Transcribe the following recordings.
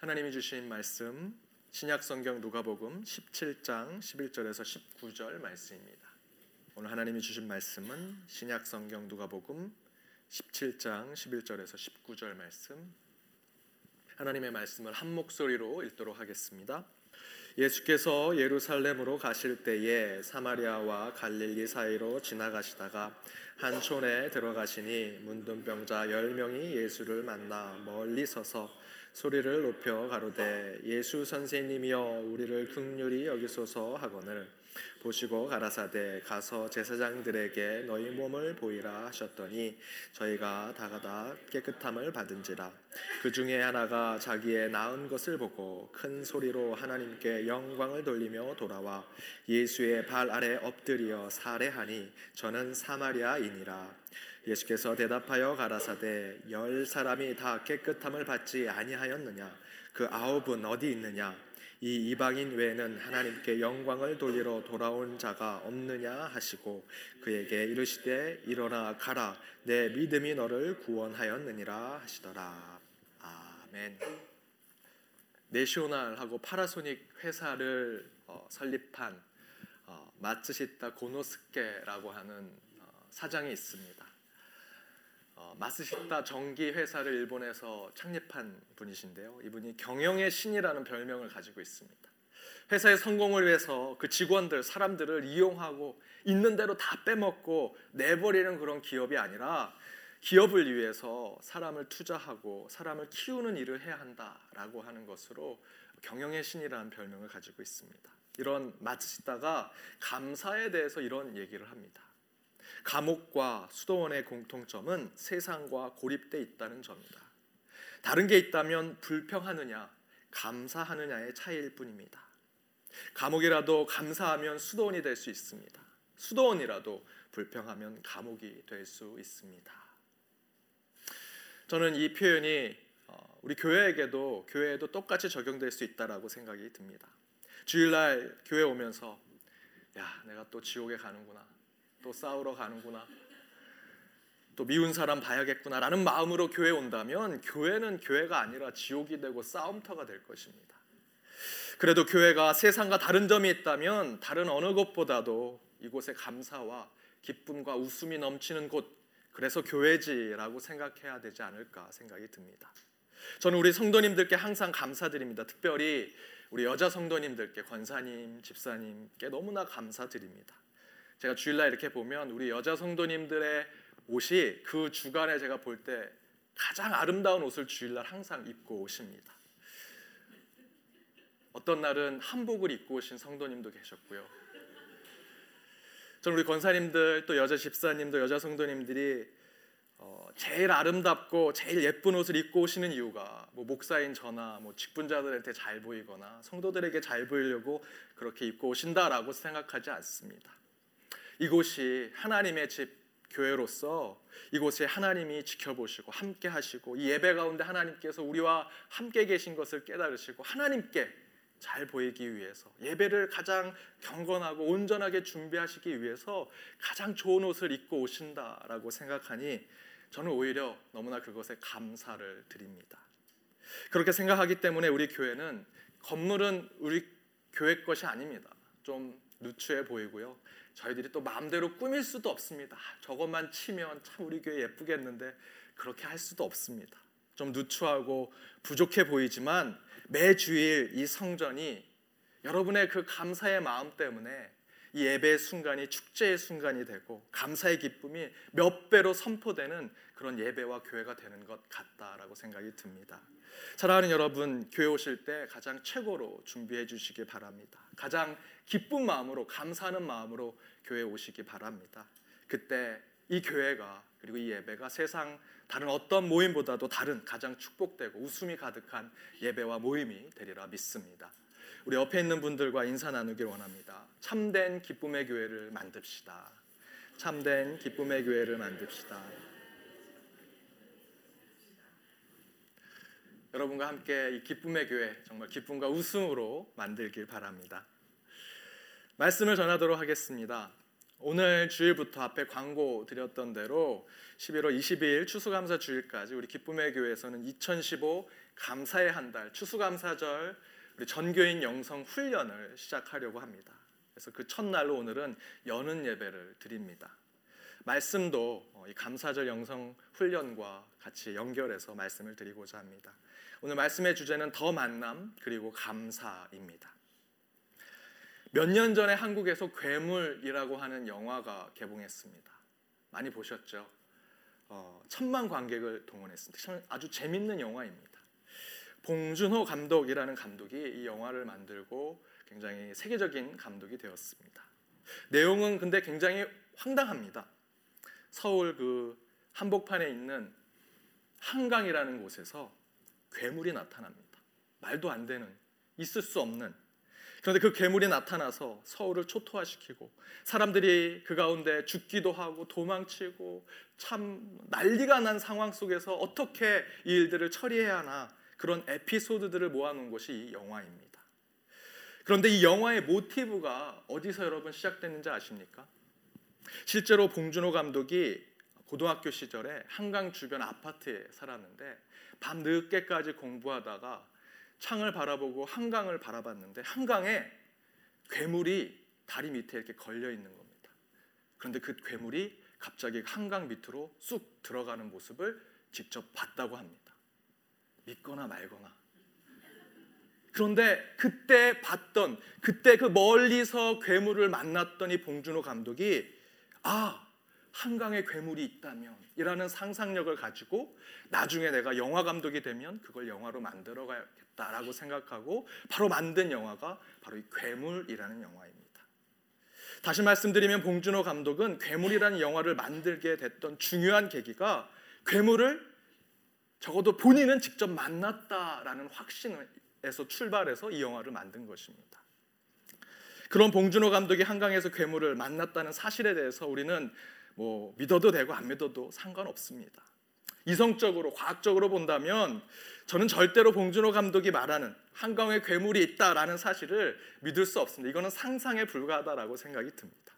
하나님이 주신 말씀 신약 성경 누가복음 17장 11절에서 19절 말씀입니다. 오늘 하나님이 주신 말씀은 신약 성경 누가복음 17장 11절에서 19절 말씀 하나님의 말씀을 한 목소리로 읽도록 하겠습니다. 예수께서 예루살렘으로 가실 때에 사마리아와 갈릴리 사이로 지나가시다가 한 촌에 들어가시니 문둥병자 열 명이 예수를 만나 멀리 서서 소리를 높여 가로되 예수 선생님이여 우리를 극률히 여기소서 하거늘. 보시고 가라사대 가서 제사장들에게 너희 몸을 보이라 하셨더니 저희가 다가다 깨끗함을 받은지라. 그 중에 하나가 자기의 나은 것을 보고 큰 소리로 하나님께 영광을 돌리며 돌아와 예수의 발 아래 엎드려 살해하니 저는 사마리아인이라 예수께서 대답하여 가라사대 열 사람이 다 깨끗함을 받지 아니하였느냐? 그 아홉은 어디 있느냐? 이 이방인 외에는 하나님께 영광을 돌리러 돌아온 자가 없느냐? 하시고 그에게 이르시되 일어나 가라. 내 믿음이 너를 구원하였느니라. 하시더라. 아멘. 내쇼날하고 파라소닉 회사를 어, 설립한 어, 마츠시타 고노스케라고 하는 어, 사장이 있습니다. 어, 마스시타 전기 회사를 일본에서 창립한 분이신데요. 이분이 경영의 신이라는 별명을 가지고 있습니다. 회사의 성공을 위해서 그 직원들, 사람들을 이용하고 있는 대로 다 빼먹고 내버리는 그런 기업이 아니라 기업을 위해서 사람을 투자하고 사람을 키우는 일을 해야 한다라고 하는 것으로 경영의 신이라는 별명을 가지고 있습니다. 이런 마츠시타가 감사에 대해서 이런 얘기를 합니다. 감옥과 수도원의 공통점은 세상과 고립돼 있다는 점이다. 다른 게 있다면 불평하느냐, 감사하느냐의 차이일 뿐입니다. 감옥이라도 감사하면 수도원이 될 수 있습니다. 수도원이라도 불평하면 감옥이 될 수 있습니다. 저는 이 표현이 어, 우리 교회에게도 교회에도 똑같이 적용될 수 있다라고 생각이 듭니다. 주일날 교회 오면서 야 내가 또 지옥에 가는구나 또 싸우러 가는구나. 또 미운 사람 봐야겠구나라는 마음으로 교회 온다면 교회는 교회가 아니라 지옥이 되고 싸움터가 될 것입니다. 그래도 교회가 세상과 다른 점이 있다면 다른 어느 곳보다도 이곳에 감사와 기쁨과 웃음이 넘치는 곳 그래서 교회지라고 생각해야 되지 않을까 생각이 듭니다. 저는 우리 성도님들께 항상 감사드립니다. 특별히 우리 여자 성도님들께 권사님, 집사님께 너무나 감사드립니다. 제가 주일날 이렇게 보면 우리 여자 성도님들의 옷이 그 주간에 제가 볼 때 가장 아름다운 옷을 주일날 항상 입고 오십니다. 어떤 날은 한복을 입고 오신 성도님도 계셨고요. 저는 우리 권사님들 또 여자 집사님도 여자 성도님들이 어, 제일 아름답고 제일 예쁜 옷을 입고 오시는 이유가 뭐 목사인 저나 뭐 직분자들한테 잘 보이거나 성도들에게 잘 보이려고 그렇게 입고 오신다라고 생각하지 않습니다. 이곳이 하나님의 집 교회로서 이곳에 하나님이 지켜보시고 함께 하시고 이 예배 가운데 하나님께서 우리와 함께 계신 것을 깨달으시고 하나님께 잘 보이기 위해서 예배를 가장 경건하고 온전하게 준비하시기 위해서 가장 좋은 옷을 입고 오신다라고 생각하니 저는 오히려 너무나 그것에 감사를 드립니다. 그렇게 생각하기 때문에 우리 교회는 건물은 우리 교회 것이 아닙니다. 좀 누추해 보이고요. 저희들이 또 마음대로 꾸밀 수도 없습니다. 저것만 치면 참 우리 교회 예쁘겠는데 그렇게 할 수도 없습니다. 좀 누추하고 부족해 보이지만 매 주일 이 성전이 여러분의 그 감사의 마음 때문에 이 예배의 순간이 축제의 순간이 되고 감사의 기쁨이 몇 배로 선포되는 그런 예배와 교회가 되는 것 같다라고 생각이 듭니다. 사랑하는 여러분, 교회 오실 때 가장 최고로 준비해 주시기 바랍니다. 가장 기쁜 마음으로 감사하는 마음으로 교회 오시기 바랍니다. 그때 이 교회가 그리고 이 예배가 세상 다른 어떤 모임보다도 다른 가장 축복되고 웃음이 가득한 예배와 모임이 되리라 믿습니다. 우리 옆에 있는 분들과 인사 나누길 원합니다. 참된 기쁨의 교회를 만듭시다. 참된 기쁨의 교회를 만듭시다. 여러분과 함께 이 기쁨의 교회 정말 기쁨과 웃음으로 만들길 바랍니다. 말씀을 전하도록 하겠습니다. 오늘 주일부터 앞에 광고 드렸던 대로 11월 22일 추수감사 주일까지 우리 기쁨의 교회에서는 2015 감사의 한 달, 추수감사절 우리 전교인 영성 훈련을 시작하려고 합니다. 그래서 그 첫날로 오늘은 여는 예배를 드립니다. 말씀도 어, 이 감사절 영성 훈련과 같이 연결해서 말씀을 드리고자 합니다. 오늘 말씀의 주제는 더 만남 그리고 감사입니다. 몇 년 전에 한국에서 괴물이라고 하는 영화가 개봉했습니다. 많이 보셨죠? 어, 천만 관객을 동원했습니다. 아주 재밌는 영화입니다. 봉준호 감독이라는 감독이 이 영화를 만들고 굉장히 세계적인 감독이 되었습니다. 내용은 근데 굉장히 황당합니다. 서울 그 한복판에 있는 한강이라는 곳에서 괴물이 나타납니다. 말도 안 되는 있을 수 없는 그런데 그 괴물이 나타나서 서울을 초토화시키고 사람들이 그 가운데 죽기도 하고 도망치고 참 난리가 난 상황 속에서 어떻게 이 일들을 처리해야 하나 그런 에피소드들을 모아놓은 것이 이 영화입니다. 그런데 이 영화의 모티브가 어디서 여러분 시작됐는지 아십니까? 실제로 봉준호 감독이 고등학교 시절에 한강 주변 아파트에 살았는데 밤 늦게까지 공부하다가 창을 바라보고 한강을 바라봤는데 한강에 괴물이 다리 밑에 이렇게 걸려 있는 겁니다. 그런데 그 괴물이 갑자기 한강 밑으로 쑥 들어가는 모습을 직접 봤다고 합니다. 믿거나 말거나. 그런데 그때 봤던 그때 그 멀리서 괴물을 만났던 이 봉준호 감독이 아 한강에 괴물이 있다면 이라는 상상력을 가지고 나중에 내가 영화 감독이 되면 그걸 영화로 만들어 가야겠다라고 생각하고 바로 만든 영화가 바로 이 괴물이라는 영화입니다. 다시 말씀드리면 봉준호 감독은 괴물이라는 영화를 만들게 됐던 중요한 계기가 괴물을 적어도 본인은 직접 만났다라는 확신에서 출발해서 이 영화를 만든 것입니다. 그런 봉준호 감독이 한강에서 괴물을 만났다는 사실에 대해서 우리는 뭐 믿어도 되고 안 믿어도 상관없습니다. 이성적으로 과학적으로 본다면 저는 절대로 봉준호 감독이 말하는 한강에 괴물이 있다라는 사실을 믿을 수 없습니다. 이거는 상상에 불과하다라고 생각이 듭니다.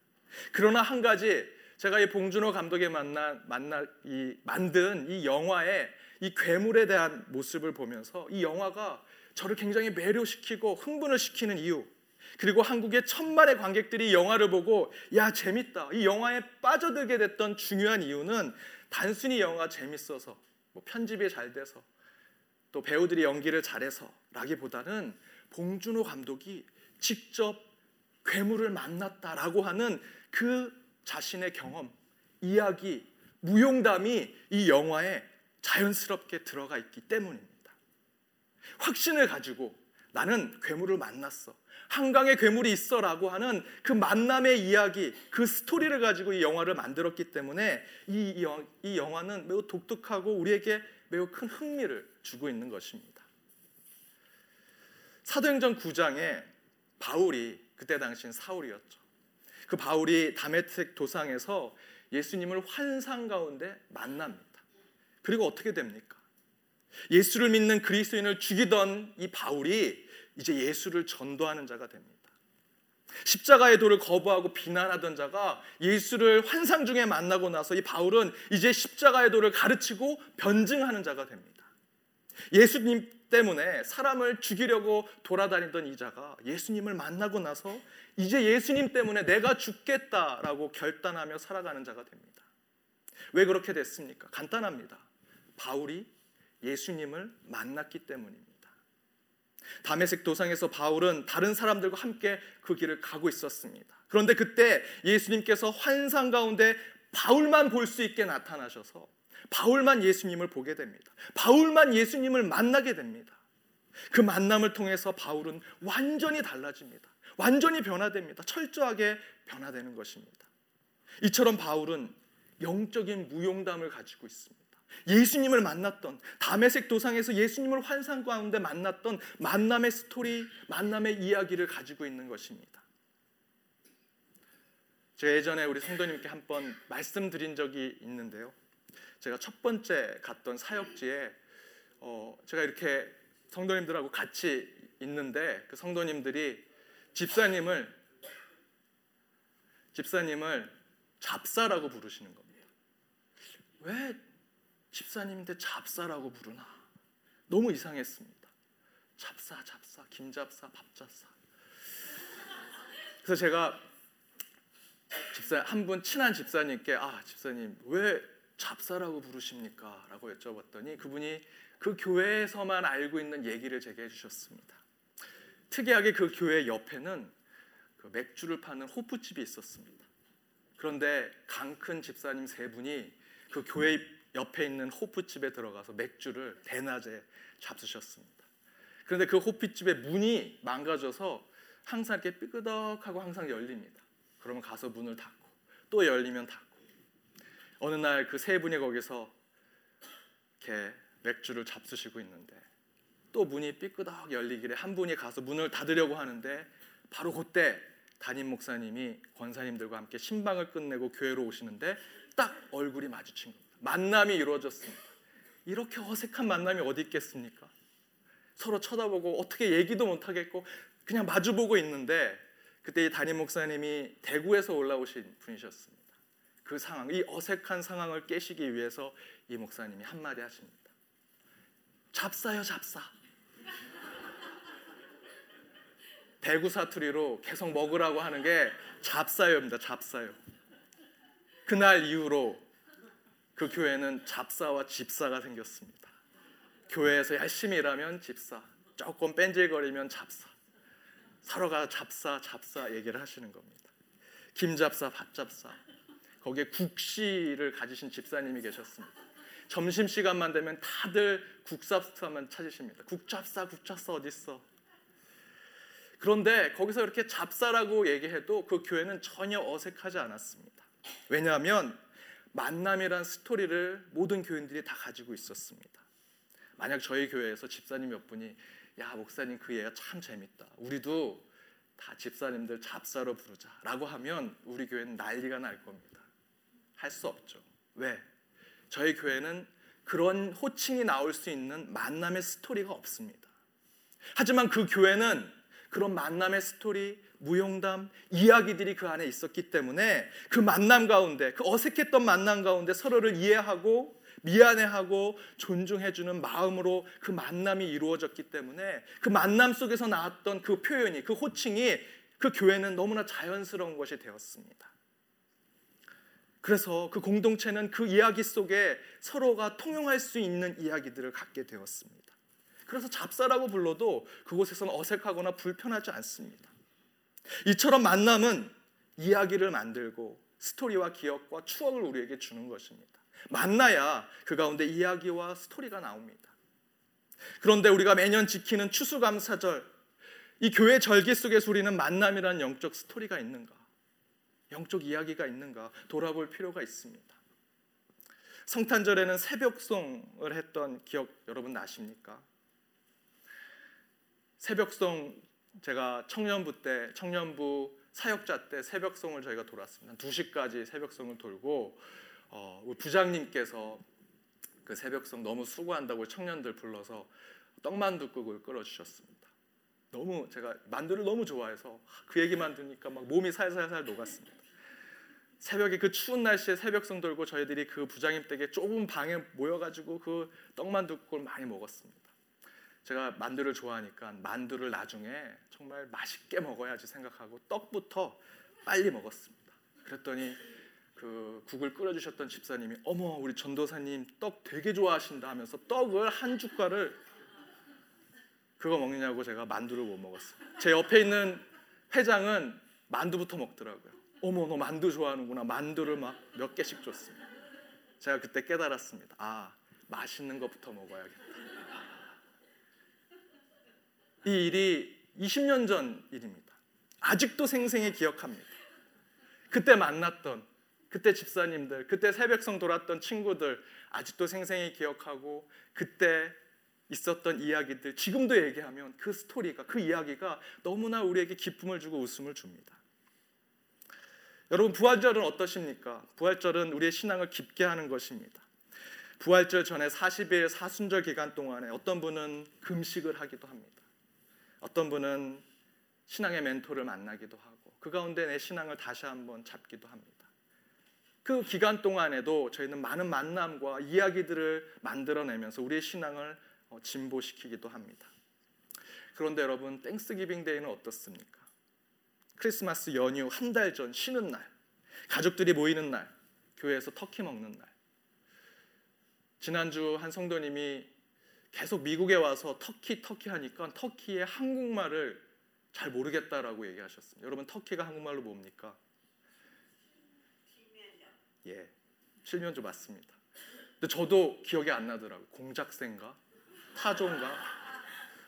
그러나 한 가지 제가 이 봉준호 감독이 만나 만나 이 만든 이 영화의 이 괴물에 대한 모습을 보면서 이 영화가 저를 굉장히 매료시키고 흥분을 시키는 이유 그리고 한국의 천만의 관객들이 영화를 보고 야 재밌다 이 영화에 빠져들게 됐던 중요한 이유는 단순히 영화 재밌어서 뭐 편집이 잘 돼서 또 배우들이 연기를 잘해서라기보다는 봉준호 감독이 직접 괴물을 만났다라고 하는 그 자신의 경험, 이야기, 무용담이 이 영화에 자연스럽게 들어가 있기 때문입니다. 확신을 가지고 나는 괴물을 만났어. 한강에 괴물이 있어라고 하는 그 만남의 이야기, 그 스토리를 가지고 이 영화를 만들었기 때문에 이, 영, 이 영화는 매우 독특하고 우리에게 매우 큰 흥미를 주고 있는 것입니다. 사도행전 9장에 바울이 그때 당시인 사울이었죠. 그 바울이 다메섹 도상에서 예수님을 환상 가운데 만납니다. 그리고 어떻게 됩니까? 예수를 믿는 그리스도인을 죽이던 이 바울이 이제 예수를 전도하는 자가 됩니다. 십자가의 도를 거부하고 비난하던 자가 예수를 환상 중에 만나고 나서 이 바울은 이제 십자가의 도를 가르치고 변증하는 자가 됩니다. 예수님 때문에 사람을 죽이려고 돌아다니던 이 자가 예수님을 만나고 나서 이제 예수님 때문에 내가 죽겠다라고 결단하며 살아가는 자가 됩니다. 왜 그렇게 됐습니까? 간단합니다. 바울이 예수님을 만났기 때문입니다. 담에색 도상에서 바울은 다른 사람들과 함께 그 길을 가고 있었습니다. 그런데 그때 예수님께서 환상 가운데 바울만 볼 수 있게 나타나셔서 바울만 예수님을 보게 됩니다. 바울만 예수님을 만나게 됩니다. 그 만남을 통해서 바울은 완전히 달라집니다. 완전히 변화됩니다. 철저하게 변화되는 것입니다. 이처럼 바울은 영적인 무용담을 가지고 있습니다. 예수님을 만났던 담에색 도상에서 예수님을 환상 가운데 만났던 만남의 스토리, 만남의 이야기를 가지고 있는 것입니다. 제가 예전에 우리 성도님께 한번 말씀드린 적이 있는데요. 제가 첫 번째 갔던 사역지에 어, 제가 이렇게 성도님들하고 같이 있는데 그 성도님들이 집사님을 집사님을 잡사라고 부르시는 겁니다. 왜 집사님인데 잡사라고 부르나? 너무 이상했습니다. 잡사, 잡사, 김잡사, 밥잡사. 그래서 제가 집사 한 분 친한 집사님께 아 집사님 왜 잡사라고 부르십니까? 라고 여쭤봤더니 그분이 그 교회에서만 알고 있는 얘기를 제게 해주셨습니다. 특이하게 그 교회 옆에는 그 맥주를 파는 호프집이 있었습니다. 그런데 강 큰 집사님 세 분이 그 교회 옆에 있는 호프집에 들어가서 맥주를 대낮에 잡수셨습니다. 그런데 그 호프집의 문이 망가져서 항상 이렇게 삐끄덕하고 항상 열립니다. 그러면 가서 문을 닫고 또 열리면 닫고 어느 날 그 세 분이 거기서 이렇게 맥주를 잡수시고 있는데 또 문이 삐끄덕 열리길래 한 분이 가서 문을 닫으려고 하는데 바로 그때 담임 목사님이 권사님들과 함께 신방을 끝내고 교회로 오시는데 딱 얼굴이 마주친 겁니다. 만남이 이루어졌습니다. 이렇게 어색한 만남이 어디 있겠습니까? 서로 쳐다보고 어떻게 얘기도 못 하겠고 그냥 마주보고 있는데 그때 이 담임 목사님이 대구에서 올라오신 분이셨습니다. 그 상황, 이 어색한 상황을 깨시기 위해서 이 목사님이 한마디 하십니다. 잡사요, 잡사. 대구 사투리로 계속 먹으라고 하는 게 잡사요입니다. 잡사요. 그날 이후로 그 교회는 잡사와 집사가 생겼습니다. 교회에서 열심히 일하면 집사, 조금 뺀질거리면 잡사. 서로가 잡사, 잡사 얘기를 하시는 겁니다. 김잡사, 밥잡사. 거기에 국시를 가지신 집사님이 계셨습니다. 점심 시간만 되면 다들 국잡사만 찾으십니다. 국잡사, 국잡사 어디 있어? 그런데 거기서 이렇게 잡사라고 얘기해도 그 교회는 전혀 어색하지 않았습니다. 왜냐하면 만남이란 스토리를 모든 교인들이 다 가지고 있었습니다. 만약 저희 교회에서 집사님 몇 분이 야 목사님 그 얘가 참 재밌다. 우리도 다 집사님들 잡사로 부르자라고 하면 우리 교회는 난리가 날 겁니다. 할 수 없죠. 왜? 저희 교회는 그런 호칭이 나올 수 있는 만남의 스토리가 없습니다. 하지만 그 교회는 그런 만남의 스토리, 무용담, 이야기들이 그 안에 있었기 때문에 그 만남 가운데, 그 어색했던 만남 가운데 서로를 이해하고 미안해하고 존중해주는 마음으로 그 만남이 이루어졌기 때문에 그 만남 속에서 나왔던 그 표현이, 그 호칭이 그 교회는 너무나 자연스러운 것이 되었습니다. 그래서 그 공동체는 그 이야기 속에 서로가 통용할 수 있는 이야기들을 갖게 되었습니다. 그래서 잡사라고 불러도 그곳에서는 어색하거나 불편하지 않습니다. 이처럼 만남은 이야기를 만들고 스토리와 기억과 추억을 우리에게 주는 것입니다. 만나야 그 가운데 이야기와 스토리가 나옵니다. 그런데 우리가 매년 지키는 추수감사절, 이 교회 절기 속에서 우리는 만남이라는 영적 스토리가 있는가? 영적 이야기가 있는가? 돌아볼 필요가 있습니다. 성탄절에는 새벽송을 했던 기억 여러분 나십니까? 새벽송 제가 청년부 때 청년부 사역자 때 새벽송을 저희가 돌았습니다. 2시까지 새벽송을 돌고 어, 부장님께서 그 새벽송 너무 수고한다고 청년들 불러서 떡만두 국을 끓여주셨습니다. 너무 제가 만두를 너무 좋아해서 그 얘기만 듣니까 막 몸이 살살살 녹았습니다. 새벽에 그 추운 날씨에 새벽송 돌고 저희들이 그 부장님 댁에 좁은 방에 모여가지고 그 떡만두 국을 많이 먹었습니다. 제가 만두를 좋아하니까 만두를 나중에 정말 맛있게 먹어야지 생각하고 떡부터 빨리 먹었습니다. 그랬더니 그 국을 끓여주셨던 집사님이 어머 우리 전도사님 떡 되게 좋아하신다 하면서 떡을 한 숟갈을 그거 먹느냐고 제가 만두를 못 먹었어요. 제 옆에 있는 회장은 만두부터 먹더라고요. 어머 너 만두 좋아하는구나. 만두를 막 몇 개씩 줬습니다. 제가 그때 깨달았습니다. 아 맛있는 것부터 먹어야겠다. 이 일이 20년 전 일입니다. 아직도 생생히 기억합니다. 그때 만났던 그때 집사님들, 그때 새벽성 돌았던 친구들 아직도 생생히 기억하고 그때 있었던 이야기들 지금도 얘기하면 그 스토리가 그 이야기가 너무나 우리에게 기쁨을 주고 웃음을 줍니다. 여러분 부활절은 어떠십니까? 부활절은 우리의 신앙을 깊게 하는 것입니다. 부활절 전에 40일 사순절 기간 동안에 어떤 분은 금식을 하기도 합니다. 어떤 분은 신앙의 멘토를 만나기도 하고 그 가운데 내 신앙을 다시 한번 잡기도 합니다. 그 기간 동안에도 저희는 많은 만남과 이야기들을 만들어내면서 우리의 신앙을 어, 진보시키기도 합니다. 그런데 여러분 Thanksgiving Day는 어떻습니까? 크리스마스 연휴 한 달 전 쉬는 날, 가족들이 모이는 날, 교회에서 터키 먹는 날. 지난주 한 성도님이 계속 미국에 와서 터키 터키 하니까 터키의 한국말을 잘 모르겠다라고 얘기하셨습니다. 여러분 터키가 한국말로 뭡니까? 예, 칠면조 맞습니다. 근데 저도 기억이 안 나더라고요. 공작새인가? 타조인가?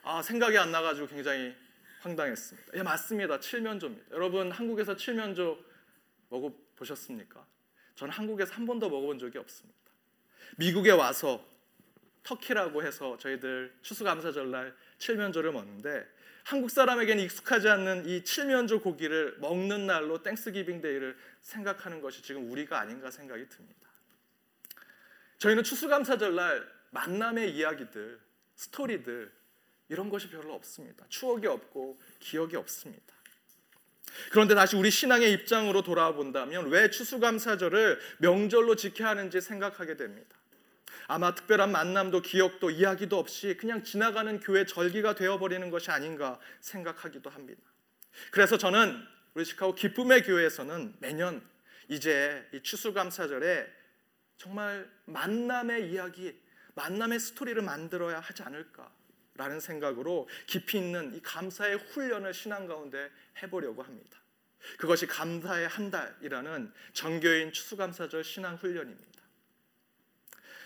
아 생각이 안 나가지고 굉장히 황당했습니다. 예 맞습니다. 칠면조입니다. 여러분 한국에서 칠면조 먹어 보셨습니까? 저는 한국에서 한 번도 먹어본 적이 없습니다. 미국에 와서 turkey라고 해서 저희들 추수감사절날 칠면조를 먹는데 한국 사람에게는 익숙하지 않는 이 칠면조 고기를 먹는 날로 Thanksgiving Day를 생각하는 것이 지금 우리가 아닌가 생각이 듭니다. 저희는 추수감사절날 만남의 이야기들, 스토리들 이런 것이 별로 없습니다. 추억이 없고 기억이 없습니다. 그런데 다시 우리 신앙의 입장으로 돌아와 본다면 왜 추수감사절을 명절로 지켜야 하는지 생각하게 됩니다. 아마 특별한 만남도 기억도 이야기도 없이 그냥 지나가는 교회 절기가 되어버리는 것이 아닌가 생각하기도 합니다. 그래서 저는 우리 시카고 기쁨의 교회에서는 매년 이제 이 추수감사절에 정말 만남의 이야기, 만남의 스토리를 만들어야 하지 않을까라는 생각으로 깊이 있는 이 감사의 훈련을 신앙 가운데 해보려고 합니다. 그것이 감사의 한 달이라는 정교인 추수감사절 신앙 훈련입니다.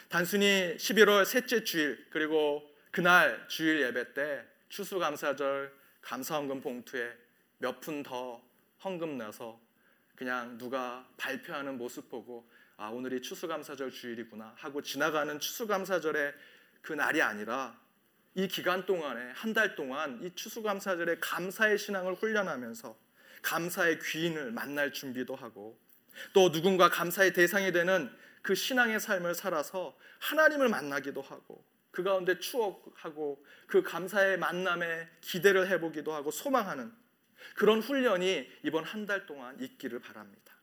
단순히 11월 셋째 주일 그리고 그날 주일 예배 때 추수감사절 감사헌금 봉투에 몇 푼 더 헌금 내서 그냥 누가 발표하는 모습 보고 아 오늘이 추수감사절 주일이구나 하고 지나가는 추수감사절의 그 날이 아니라 이 기간 동안에 한 달 동안 이 추수감사절의 감사의 신앙을 훈련하면서 감사의 귀인을 만날 준비도 하고 또 누군가 감사의 대상이 되는 그 신앙의 삶을 살아서 하나님을 만나기도 하고 그 가운데 추억하고 그 감사의 만남에 기대를 해보기도 하고 소망하는 그런 훈련이 이번 한 달 동안 있기를 바랍니다.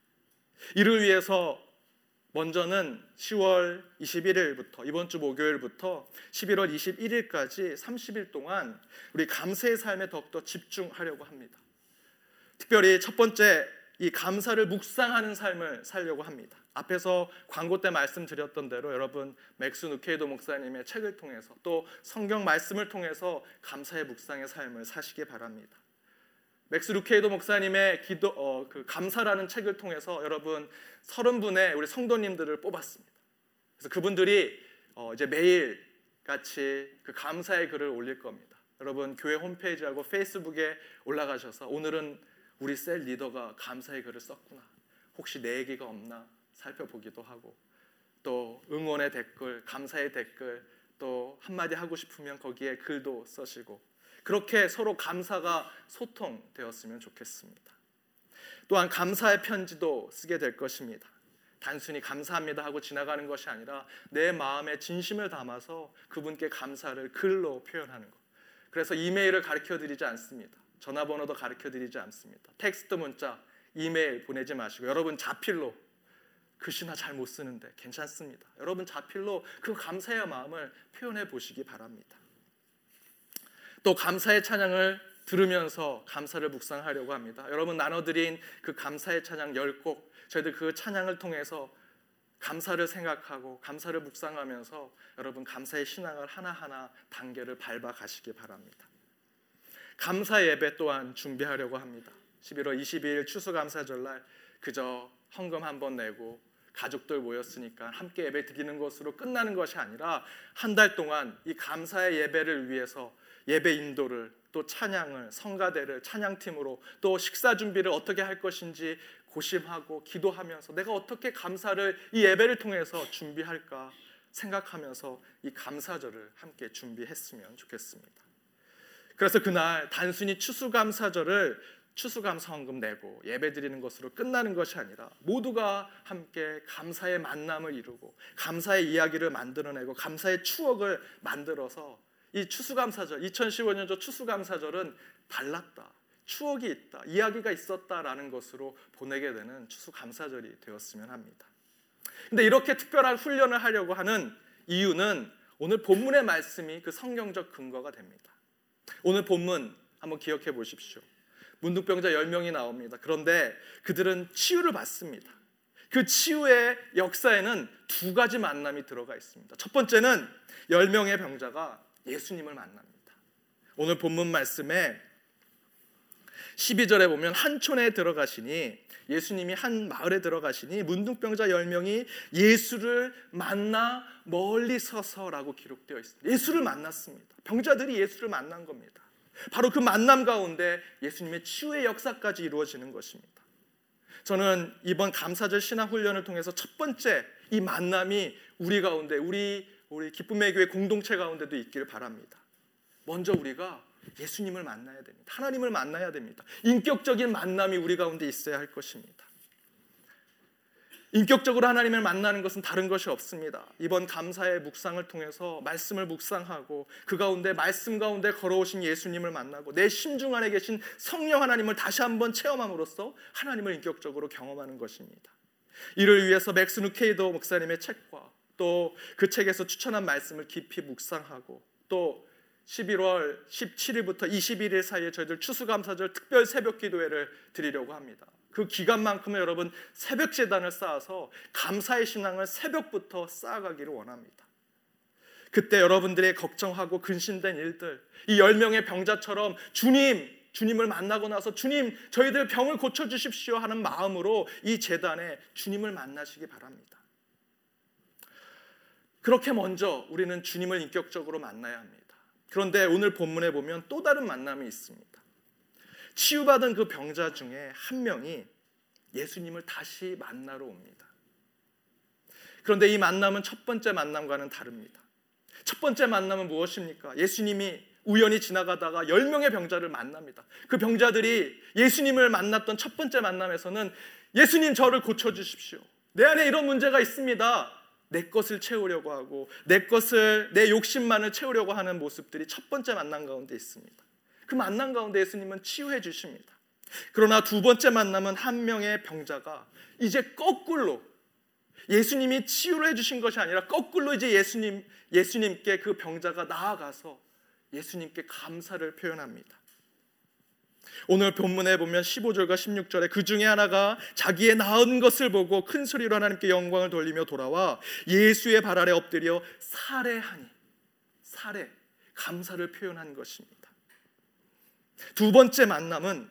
이를 위해서 먼저는 10월 21일부터 이번 주 목요일부터 11월 21일까지 30일 동안 우리 감사의 삶에 더욱더 집중하려고 합니다. 특별히 첫 번째 이 감사를 묵상하는 삶을 살려고 합니다. 앞에서 광고 때 말씀드렸던 대로 여러분 맥스 루케이도 목사님의 책을 통해서 또 성경 말씀을 통해서 감사의 묵상의 삶을 사시기 바랍니다. 맥스 루케이도 목사님의 기도 어, 그 감사라는 책을 통해서 여러분 서른 분의 우리 성도님들을 뽑았습니다. 그래서 그분들이 어, 이제 매일 같이 그 감사의 글을 올릴 겁니다. 여러분 교회 홈페이지하고 페이스북에 올라가셔서 오늘은 우리 셀 리더가 감사의 글을 썼구나. 혹시 내 얘기가 없나 살펴보기도 하고 또 응원의 댓글, 감사의 댓글 또 한마디 하고 싶으면 거기에 글도 써시고 그렇게 서로 감사가 소통되었으면 좋겠습니다. 또한 감사의 편지도 쓰게 될 것입니다. 단순히 감사합니다 하고 지나가는 것이 아니라 내 마음에 진심을 담아서 그분께 감사를 글로 표현하는 것. 그래서 이메일을 가르쳐 드리지 않습니다. 전화번호도 가르쳐 드리지 않습니다. 텍스트 문자, 이메일 보내지 마시고 여러분 자필로 글씨나 잘 못 쓰는데 괜찮습니다. 여러분 자필로 그 감사의 마음을 표현해 보시기 바랍니다. 또 감사의 찬양을 들으면서 감사를 묵상하려고 합니다. 여러분 나눠드린 그 감사의 찬양 10곡 저희들 그 찬양을 통해서 감사를 생각하고 감사를 묵상하면서 여러분 감사의 신앙을 하나하나 단계를 밟아 가시기 바랍니다. 감사 예배 또한 준비하려고 합니다. 11월 22일 추수감사절 날 그저 헌금 한 번 내고 가족들 모였으니까 함께 예배 드리는 것으로 끝나는 것이 아니라 한 달 동안 이 감사의 예배를 위해서 예배 인도를 또 찬양을 성가대를 찬양팀으로 또 식사 준비를 어떻게 할 것인지 고심하고 기도하면서 내가 어떻게 감사를 이 예배를 통해서 준비할까 생각하면서 이 감사절을 함께 준비했으면 좋겠습니다. 그래서 그날 단순히 추수감사절을 추수감사 헌금 내고 예배 드리는 것으로 끝나는 것이 아니라 모두가 함께 감사의 만남을 이루고 감사의 이야기를 만들어내고 감사의 추억을 만들어서 이 추수감사절 2015년도 추수감사절은 달랐다. 추억이 있다. 이야기가 있었다라는 것으로 보내게 되는 추수감사절이 되었으면 합니다. 근데 이렇게 특별한 훈련을 하려고 하는 이유는 오늘 본문의 말씀이 그 성경적 근거가 됩니다. 오늘 본문 한번 기억해 보십시오. 문둥병자 10명이 나옵니다. 그런데 그들은 치유를 받습니다. 그 치유의 역사에는 두 가지 만남이 들어가 있습니다. 첫 번째는 10명의 병자가 예수님을 만납니다. 오늘 본문 말씀에 12절에 보면 한 촌에 들어가시니 예수님이 한 마을에 들어가시니 문둥병자 10명이 예수를 만나 멀리 서서라고 기록되어 있습니다. 예수를 만났습니다. 병자들이 예수를 만난 겁니다. 바로 그 만남 가운데 예수님의 치유의 역사까지 이루어지는 것입니다. 저는 이번 감사절 신앙 훈련을 통해서 첫 번째 이 만남이 우리 가운데 우리 우리 기쁨의 교회 공동체 가운데도 있기를 바랍니다. 먼저 우리가 예수님을 만나야 됩니다. 하나님을 만나야 됩니다. 인격적인 만남이 우리 가운데 있어야 할 것입니다. 인격적으로 하나님을 만나는 것은 다른 것이 없습니다. 이번 감사의 묵상을 통해서 말씀을 묵상하고 그 가운데 말씀 가운데 걸어오신 예수님을 만나고 내 심중 안에 계신 성령 하나님을 다시 한번 체험함으로써 하나님을 인격적으로 경험하는 것입니다. 이를 위해서 맥스누 케이도 목사님의 책과 또 그 책에서 추천한 말씀을 깊이 묵상하고 또 11월 17일부터 21일 사이에 저희들 추수감사절 특별 새벽 기도회를 드리려고 합니다. 그 기간만큼은 여러분 새벽 재단을 쌓아서 감사의 신앙을 새벽부터 쌓아가기를 원합니다. 그때 여러분들의 걱정하고 근심된 일들, 이 10명의 병자처럼 주님, 주님을 만나고 나서 주님, 저희들 병을 고쳐 주십시오 하는 마음으로 이 재단에 주님을 만나시기 바랍니다. 그렇게 먼저 우리는 주님을 인격적으로 만나야 합니다. 그런데 오늘 본문에 보면 또 다른 만남이 있습니다. 치유받은 그 병자 중에 한 명이 예수님을 다시 만나러 옵니다. 그런데 이 만남은 첫 번째 만남과는 다릅니다. 첫 번째 만남은 무엇입니까? 예수님이 우연히 지나가다가 10명의 병자를 만납니다. 그 병자들이 예수님을 만났던 첫 번째 만남에서는 예수님 저를 고쳐주십시오. 내 안에 이런 문제가 있습니다. 내 것을 채우려고 하고 내 것을 내 욕심만을 채우려고 하는 모습들이 첫 번째 만남 가운데 있습니다. 그 만남 가운데 예수님은 치유해 주십니다. 그러나 두 번째 만남은 한 명의 병자가 이제 거꾸로 예수님이 치유를 해 주신 것이 아니라 거꾸로 이제 예수님 예수님께 그 병자가 나아가서 예수님께 감사를 표현합니다. 오늘 본문에 보면 15절과 16절에 그 중에 하나가 자기의 나은 것을 보고 큰 소리로 하나님께 영광을 돌리며 돌아와 예수의 발 아래 엎드려 살해하니 살해 감사를 표현한 것입니다. 두 번째 만남은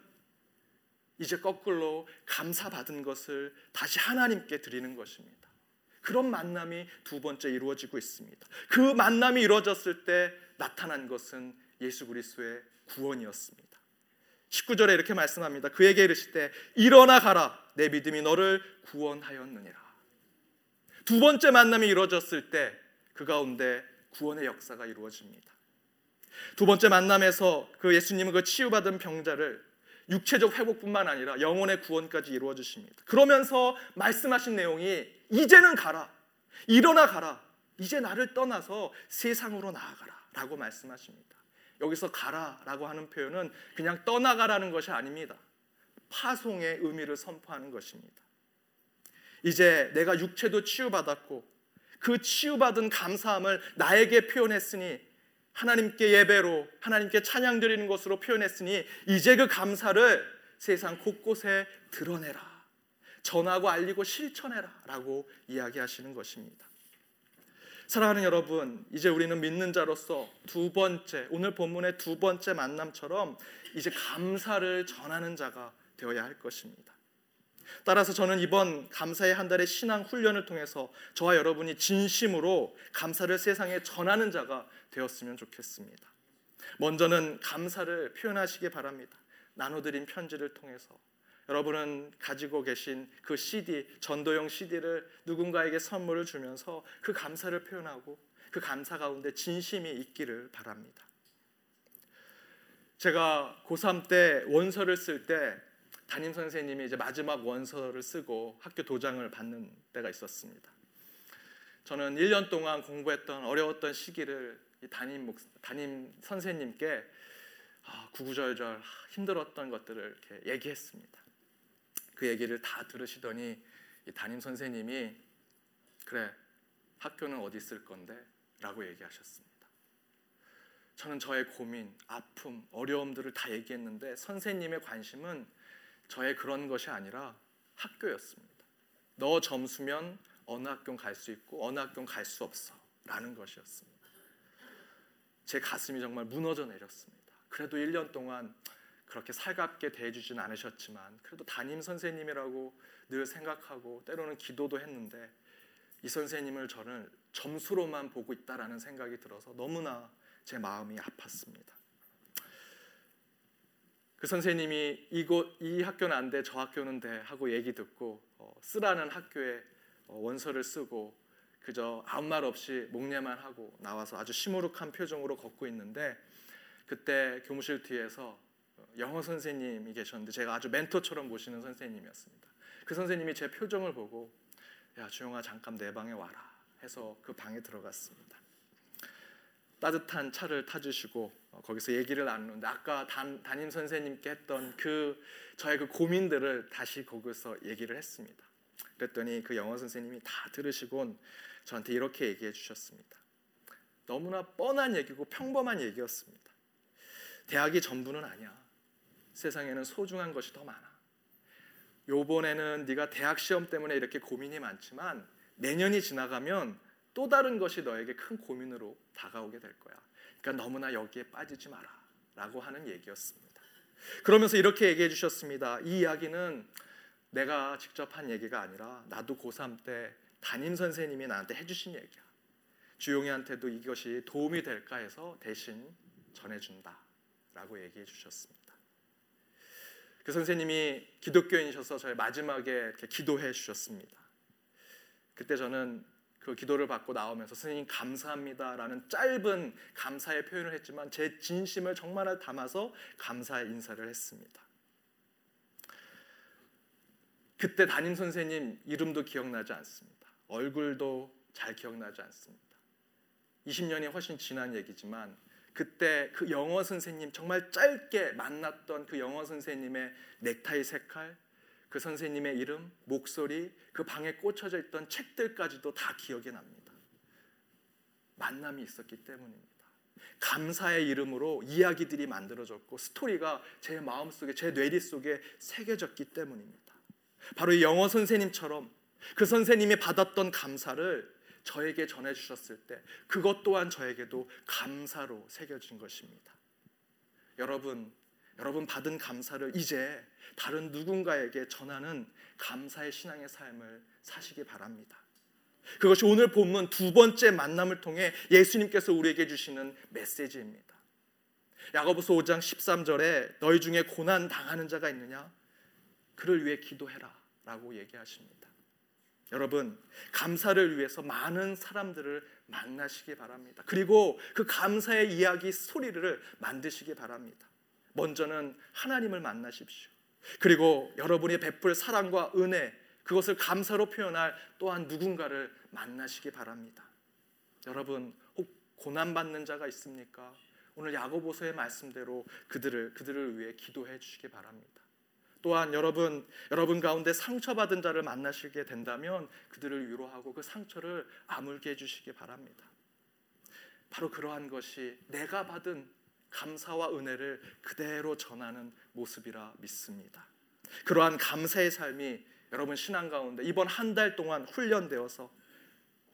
이제 거꾸로 감사받은 것을 다시 하나님께 드리는 것입니다. 그런 만남이 두 번째 이루어지고 있습니다. 그 만남이 이루어졌을 때 나타난 것은 예수 그리스도의 구원이었습니다. 19절에 이렇게 말씀합니다. 그에게 이르시되 일어나 가라 내 믿음이 너를 구원하였느니라. 두 번째 만남이 이루어졌을 때 그 가운데 구원의 역사가 이루어집니다. 두 번째 만남에서 그 예수님은 그 치유받은 병자를 육체적 회복뿐만 아니라 영혼의 구원까지 이루어 주십니다. 그러면서 말씀하신 내용이 이제는 가라. 일어나 가라. 이제 나를 떠나서 세상으로 나아가라라고 말씀하십니다. 여기서 가라라고 하는 표현은 그냥 떠나가라는 것이 아닙니다. 파송의 의미를 선포하는 것입니다. 이제 내가 육체도 치유받았고 그 치유받은 감사함을 나에게 표현했으니 하나님께 예배로 하나님께 찬양 드리는 것으로 표현했으니 이제 그 감사를 세상 곳곳에 드러내라. 전하고 알리고 실천해라라고 이야기하시는 것입니다. 사랑하는 여러분, 이제 우리는 믿는 자로서 두 번째 오늘 본문의 두 번째 만남처럼 이제 감사를 전하는 자가 되어야 할 것입니다. 따라서 저는 이번 감사의 한 달의 신앙 훈련을 통해서 저와 여러분이 진심으로 감사를 세상에 전하는 자가 되었으면 좋겠습니다. 먼저는 감사를 표현하시기 바랍니다. 나눠드린 편지를 통해서 여러분은 가지고 계신 그 CD, 전도용 CD를 누군가에게 선물을 주면서 그 감사를 표현하고 그 감사 가운데 진심이 있기를 바랍니다. 제가 고3 때 원서를 쓸 때 담임 선생님이 이제 마지막 원서를 쓰고 학교 도장을 받는 때가 있었습니다. 저는 1년 동안 공부했던 어려웠던 시기를 담임 목, 담임 선생님께 아, 구구절절 힘들었던 것들을 이렇게 얘기했습니다. 그 얘기를 다 들으시더니 이 담임 선생님이 그래 학교는 어디 있을 건데 라고 얘기하셨습니다. 저는 저의 고민, 아픔, 어려움들을 다 얘기했는데 선생님의 관심은 저의 그런 것이 아니라 학교였습니다. 너 점수면 어느 학교 갈 수 있고 어느 학교 갈 수 없어 라는 것이었습니다. 제 가슴이 정말 무너져 내렸습니다. 그래도 1년 동안 그렇게 살갑게 대해주진 않으셨지만 그래도 담임 선생님이라고 늘 생각하고 때로는 기도도 했는데 이 선생님을 저는 점수로만 보고 있다라는 생각이 들어서 너무나 제 마음이 아팠습니다. 그 선생님이 이곳 이 학교는 안 돼, 저 학교는 돼 하고 얘기 듣고 어, 쓰라는 학교에 어, 원서를 쓰고 그저 아무 말 없이 목례만 하고 나와서 아주 시무룩한 표정으로 걷고 있는데 그때 교무실 뒤에서 영어 선생님이 계셨는데 제가 아주 멘토처럼 모시는 선생님이었습니다. 그 선생님이 제 표정을 보고 야 주영아 잠깐 내 방에 와라 해서 그 방에 들어갔습니다. 따뜻한 차를 타주시고 어, 거기서 얘기를 나누는데 아까 단, 담임 선생님께 했던 그 저의 그 고민들을 다시 거기서 얘기를 했습니다. 그랬더니 그 영어 선생님이 다 들으시곤 저한테 이렇게 얘기해 주셨습니다. 너무나 뻔한 얘기고 평범한 얘기였습니다. 대학이 전부는 아니야. 세상에는 소중한 것이 더 많아. 요번에는 네가 대학 시험 때문에 이렇게 고민이 많지만 내년이 지나가면 또 다른 것이 너에게 큰 고민으로 다가오게 될 거야. 그러니까 너무나 여기에 빠지지 마라. 라고 하는 얘기였습니다. 그러면서 이렇게 얘기해 주셨습니다. 이 이야기는 내가 직접 한 얘기가 아니라 나도 고3 때 담임 선생님이 나한테 해주신 얘기야. 주용이한테도 이것이 도움이 될까 해서 대신 전해준다. 라고 얘기해 주셨습니다. 그 선생님이 기독교인이셔서 저희 마지막에 이렇게 기도해 주셨습니다. 그때 저는 그 기도를 받고 나오면서 선생님 감사합니다라는 짧은 감사의 표현을 했지만 제 진심을 정말 담아서 감사의 인사를 했습니다. 그때 담임 선생님 이름도 기억나지 않습니다. 얼굴도 잘 기억나지 않습니다. 20년이 훨씬 지난 얘기지만 그때 그 영어 선생님 정말 짧게 만났던 그 영어 선생님의 넥타이 색깔, 그 선생님의 이름, 목소리, 그 방에 꽂혀져 있던 책들까지도 다 기억이 납니다. 만남이 있었기 때문입니다. 감사의 이름으로 이야기들이 만들어졌고 스토리가 제 마음속에 제 뇌리 속에 새겨졌기 때문입니다. 바로 이 영어 선생님처럼 그 선생님이 받았던 감사를 저에게 전해 주셨을 때 그것 또한 저에게도 감사로 새겨진 것입니다. 여러분, 여러분 받은 감사를 이제 다른 누군가에게 전하는 감사의 신앙의 삶을 사시기 바랍니다. 그것이 오늘 본문 두 번째 만남을 통해 예수님께서 우리에게 주시는 메시지입니다. 야고보서 5장 13절에 너희 중에 고난 당하는 자가 있느냐? 그를 위해 기도해라라고 얘기하십니다. 여러분 감사를 위해서 많은 사람들을 만나시기 바랍니다. 그리고 그 감사의 이야기 스토리를 만드시기 바랍니다. 먼저는 하나님을 만나십시오. 그리고 여러분이 베풀 사랑과 은혜 그것을 감사로 표현할 또한 누군가를 만나시기 바랍니다. 여러분 혹 고난 받는 자가 있습니까? 오늘 야고보서의 말씀대로 그들을 그들을 위해 기도해 주시기 바랍니다. 또한 여러분 여러분 가운데 상처받은 자를 만나시게 된다면 그들을 위로하고 그 상처를 아물게 해 주시기 바랍니다. 바로 그러한 것이 내가 받은 감사와 은혜를 그대로 전하는 모습이라 믿습니다. 그러한 감사의 삶이 여러분 신앙 가운데 이번 한 달 동안 훈련되어서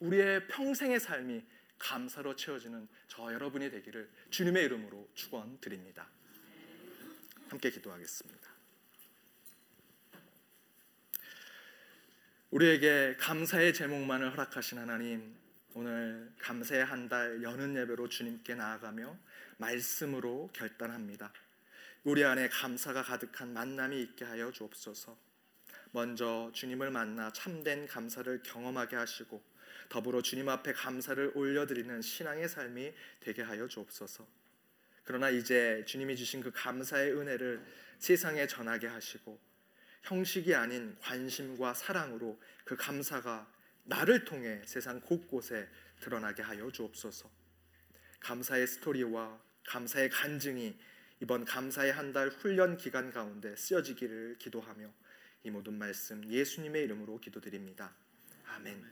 우리의 평생의 삶이 감사로 채워지는 저 여러분이 되기를 주님의 이름으로 축원드립니다. 함께 기도하겠습니다. 우리에게 감사의 제목만을 허락하신 하나님, 오늘 감사의 한 달 여는 예배로 주님께 나아가며 말씀으로 결단합니다. 우리 안에 감사가 가득한 만남이 있게 하여 주옵소서. 먼저 주님을 만나 참된 감사를 경험하게 하시고 더불어 주님 앞에 감사를 올려드리는 신앙의 삶이 되게 하여 주옵소서. 그러나 이제 주님이 주신 그 감사의 은혜를 세상에 전하게 하시고 형식이 아닌 관심과 사랑으로 그 감사가 나를 통해 세상 곳곳에 드러나게 하여 주옵소서. 감사의 스토리와 감사의 간증이 이번 감사의 한 달 훈련 기간 가운데 쓰여지기를 기도하며 이 모든 말씀 예수님의 이름으로 기도드립니다. 아멘.